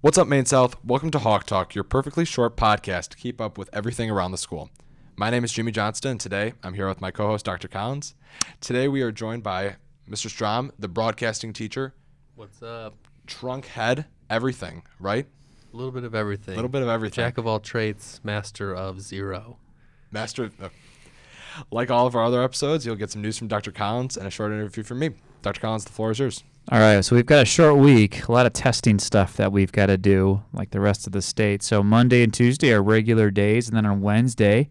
What's up, Maine South? Welcome to Hawk Talk, your perfectly short podcast to keep up with everything around the school. My name is Jimmy Johnston, and today I'm here with my co host, Dr. Collins. Today we are joined by Mr. Strom, the broadcasting teacher, What's up? trunk head, everything, right? A little bit of everything. A little bit of everything. Jack of all trades, master of zero. Master. uh, like all of our other episodes, you'll get some news from Dr. Collins and a short interview from me. Dr. Collins, the floor is yours. All right, so we've got a short week, a lot of testing stuff that we've got to do, like the rest of the state. So Monday and Tuesday are regular days, and then on Wednesday,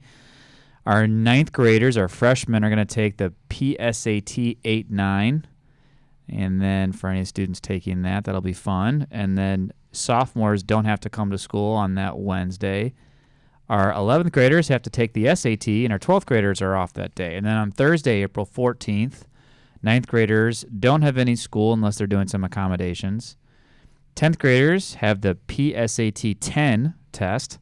our ninth graders, our freshmen, are going to take the PSAT 8 9. And then for any students taking that, that'll be fun. And then sophomores don't have to come to school on that Wednesday. Our 11th graders have to take the SAT, and our 12th graders are off that day. And then on Thursday, April 14th, Ninth graders don't have any school unless they're doing some accommodations. Tenth graders have the PSAT 10 test.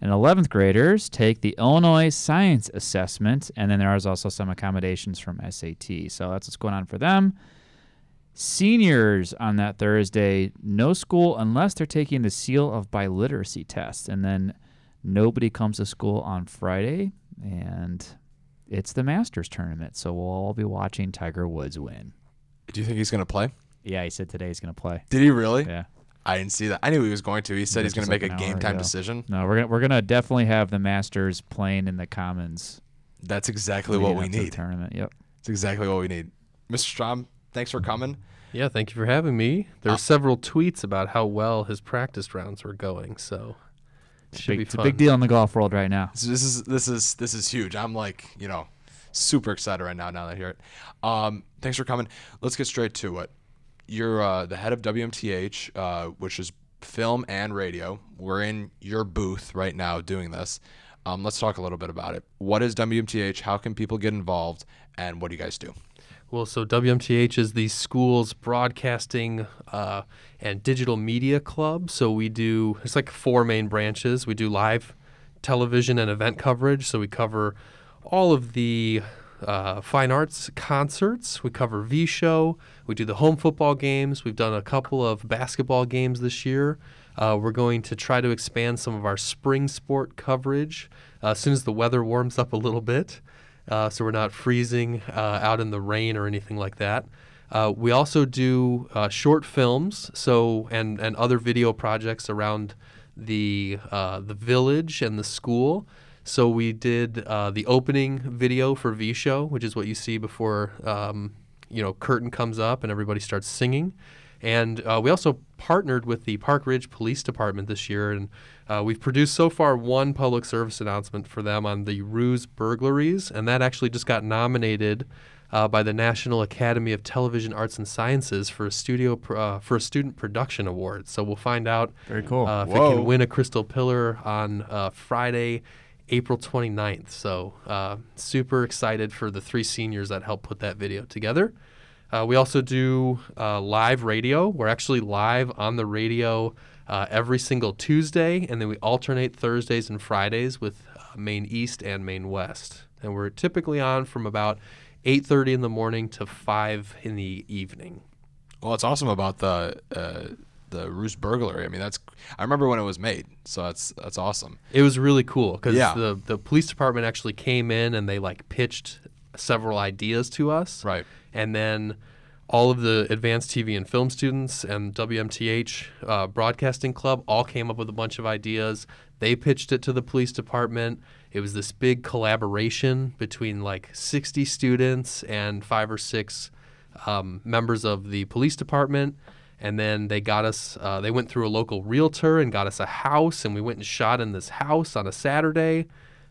And 11th graders take the Illinois Science Assessment. And then there is also some accommodations from SAT. So that's what's going on for them. Seniors on that Thursday, no school unless they're taking the Seal of Biliteracy test. And then nobody comes to school on Friday. And it's the Masters tournament, so we'll all be watching Tiger Woods win. Do you think he's going to play? Yeah, he said today he's going to play. Did he really? Yeah. I didn't see that. I knew he was going to. He said he's going to make like a game time ago. decision. No, we're gonna we're gonna definitely have the Masters playing in the Commons. That's exactly what we up the need. tournament. Yep. It's exactly what we need. Mr. Strom, thanks for coming. Yeah, thank you for having me. There Uh, were several tweets about how well his practice rounds were going, so it should Big, be it's a fun. big deal in the golf world right now. This, this is this is this is huge. I'm like, you know, super excited right now now that I hear it. Um, thanks for coming. Let's get straight to it. You're uh, the head of WMTH, uh, which is film and radio. We're in your booth right now doing this. Um, let's talk a little bit about it. What is WMTH? How can people get involved? And what do you guys do? Well, so WMTH is the school's broadcasting uh, and digital media club. So we do, it's like four main branches. We do live television and event coverage. So we cover all of the uh, fine arts concerts. We cover V Show. We do the home football games. We've done a couple of basketball games this year. Uh, we're going to try to expand some of our spring sport coverage uh, as soon as the weather warms up a little bit uh, so we're not freezing uh, out in the rain or anything like that. Uh, we also do uh, short films, so and and other video projects around the the village and the school. So we did the opening video for V Show, which is what you see before um, you know curtain comes up and everybody starts singing. And uh, we also partnered with the Park Ridge Police Department this year, and uh, we've produced so far one public service announcement for them on the ruse burglaries, and that actually just got nominated uh, by the National Academy of Television Arts and Sciences for a studio uh, for a student production award. So we'll find out Very cool. uh, if it can win a Crystal Pillar on uh, Friday, April 29th. So uh, super excited for the three seniors that helped put that video together. Uh, we also do uh, live radio. We're actually live on the radio uh, every single Tuesday, and then we alternate Thursdays and Fridays with uh, Maine East and Maine West. And we're typically on from about 8:30 in the morning to 5 in the evening. Well, it's awesome about the uh, the ruse burglary. I mean, that's I remember when it was made, so that's that's awesome. It was really cool because Yeah. the the police department actually came in and they like pitched several ideas to us. Right. And then all of the advanced TV and film students and WMTH uh, Broadcasting Club all came up with a bunch of ideas. They pitched it to the police department. It was this big collaboration between like 60 students and five or six um, members of the police department. And then they got us, uh, they went through a local realtor and got us a house. And we went and shot in this house on a Saturday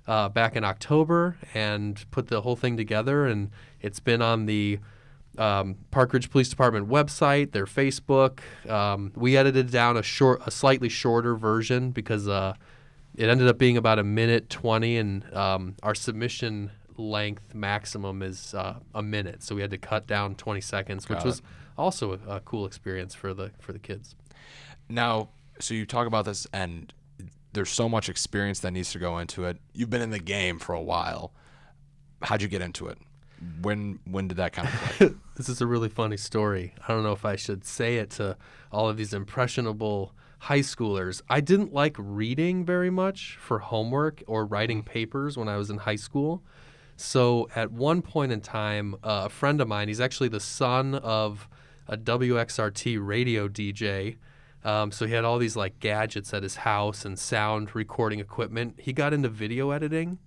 uh, back in October and put the whole thing together. And it's been on the um, Park Ridge Police Department website, their Facebook. Um, we edited down a short, a slightly shorter version because uh, it ended up being about a minute twenty, and um, our submission length maximum is uh, a minute, so we had to cut down twenty seconds, which Got was also a, a cool experience for the for the kids. Now, so you talk about this, and there's so much experience that needs to go into it. You've been in the game for a while. How'd you get into it? When when did that kind of play? This is a really funny story. I don't know if I should say it to all of these impressionable high schoolers. I didn't like reading very much for homework or writing papers when I was in high school. So at one point in time, uh, a friend of mine, he's actually the son of a WXRT radio DJ. Um, so he had all these like gadgets at his house and sound recording equipment. He got into video editing,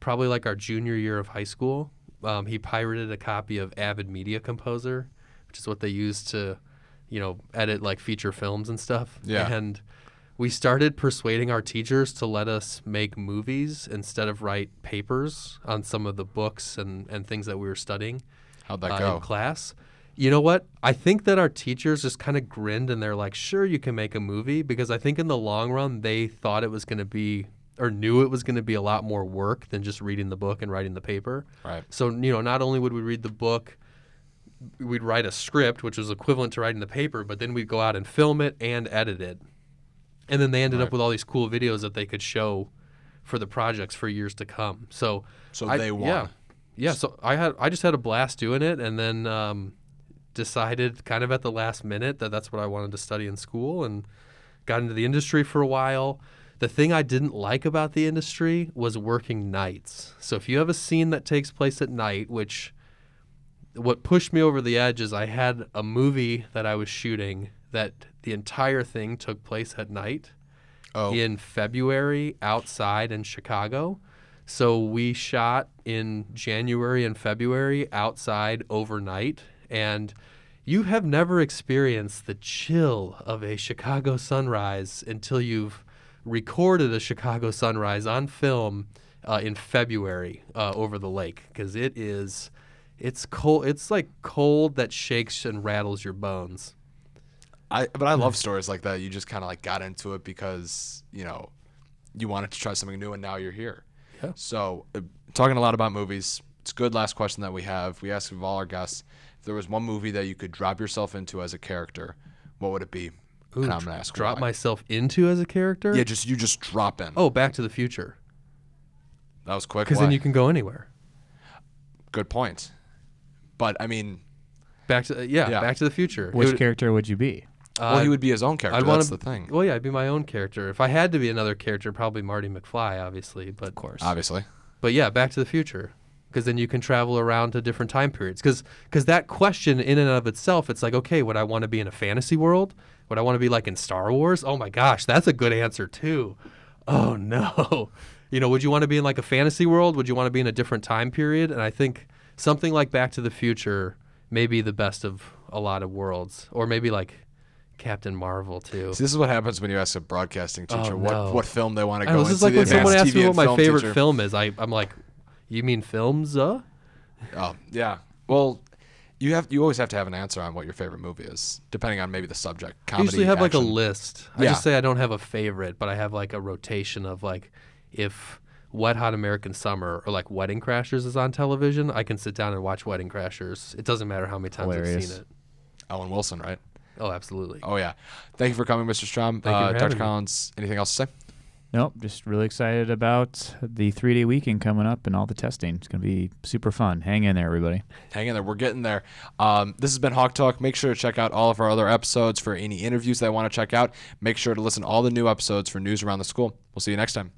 probably like our junior year of high school. Um, he pirated a copy of Avid Media Composer, which is what they use to, you know, edit like feature films and stuff. Yeah. And we started persuading our teachers to let us make movies instead of write papers on some of the books and, and things that we were studying How'd that uh, go? in class. You know what? I think that our teachers just kind of grinned and they're like, sure, you can make a movie because I think in the long run, they thought it was going to be or knew it was going to be a lot more work than just reading the book and writing the paper. Right. So, you know, not only would we read the book, we'd write a script, which was equivalent to writing the paper, but then we'd go out and film it and edit it. And then they ended Right. up with all these cool videos that they could show for the projects for years to come. So, So I- they won. Yeah, yeah. So I had I just had a blast doing it, and then um, decided kind of at the last minute that that's what I wanted to study in school, and got into the industry for a while. The thing I didn't like about the industry was working nights. So if you have a scene that takes place at night, which what pushed me over the edge is I had a movie that I was shooting that the entire thing took place at night Oh, in February outside in Chicago. So we shot in January and February outside overnight. And you have never experienced the chill of a Chicago sunrise until you've recorded a Chicago sunrise on film uh, in February uh, over the lake because it is. It's cold. It's like cold that shakes and rattles your bones. I but I love stories like that. You just kind of like got into it because you know you wanted to try something new, and now you're here. Yeah. So uh, talking a lot about movies. It's a good last question that we have. We ask of all our guests if there was one movie that you could drop yourself into as a character, what would it be? Ooh, and I'm gonna ask drop why. myself into as a character. Yeah, just you just drop in. Oh, Back to the Future. that was quick. Because then you can go anywhere. Good point. But I mean, Back to yeah, Yeah. Back to the Future. It Which would- character would you be? well, uh, he would be his own character. I'd wanna- That's the thing. Well, yeah, I'd be my own character. If I had to be another character, probably Marty McFly, obviously. But Of course. Obviously. but yeah, Back to the Future. Because then you can travel around to different time periods. Because because that question, in and of itself, it's like, okay, would I want to be in a fantasy world? Would I want to be like in Star Wars? Oh my gosh, that's a good answer too. Oh no. You know, would you want to be in like a fantasy world? Would you want to be in a different time period? And I think something like Back to the Future may be the best of a lot of worlds. Or maybe like Captain Marvel too. See, this is what happens when you ask a broadcasting teacher Oh, what, no. what film they want to go know, into. this is like when someone asks me what my favorite teacher. film is. I, I'm like, you mean films? Uh? Oh, yeah. Well, you have you always have to have an answer on what your favorite movie is, depending on maybe the subject. I Comedy, usually have like a action. list. I Yeah. just say I don't have a favorite, but I have like a rotation of like if Wet Hot American Summer or like Wedding Crashers is on television, I can sit down and watch Wedding Crashers. It doesn't matter how many times I've seen it. Owen Wilson, right? Oh, absolutely. Oh yeah. Thank you for coming, Mr. Strom. Thank you uh, for Dr. having me. Collins, anything else to say? Nope, just really excited about the three day weekend coming up and all the testing. It's going to be super fun. Hang in there, everybody. Hang in there. We're getting there. Um, this has been Hawk Talk. Make sure to check out all of our other episodes for any interviews that I want to check out. Make sure to listen to all the new episodes for news around the school. We'll see you next time.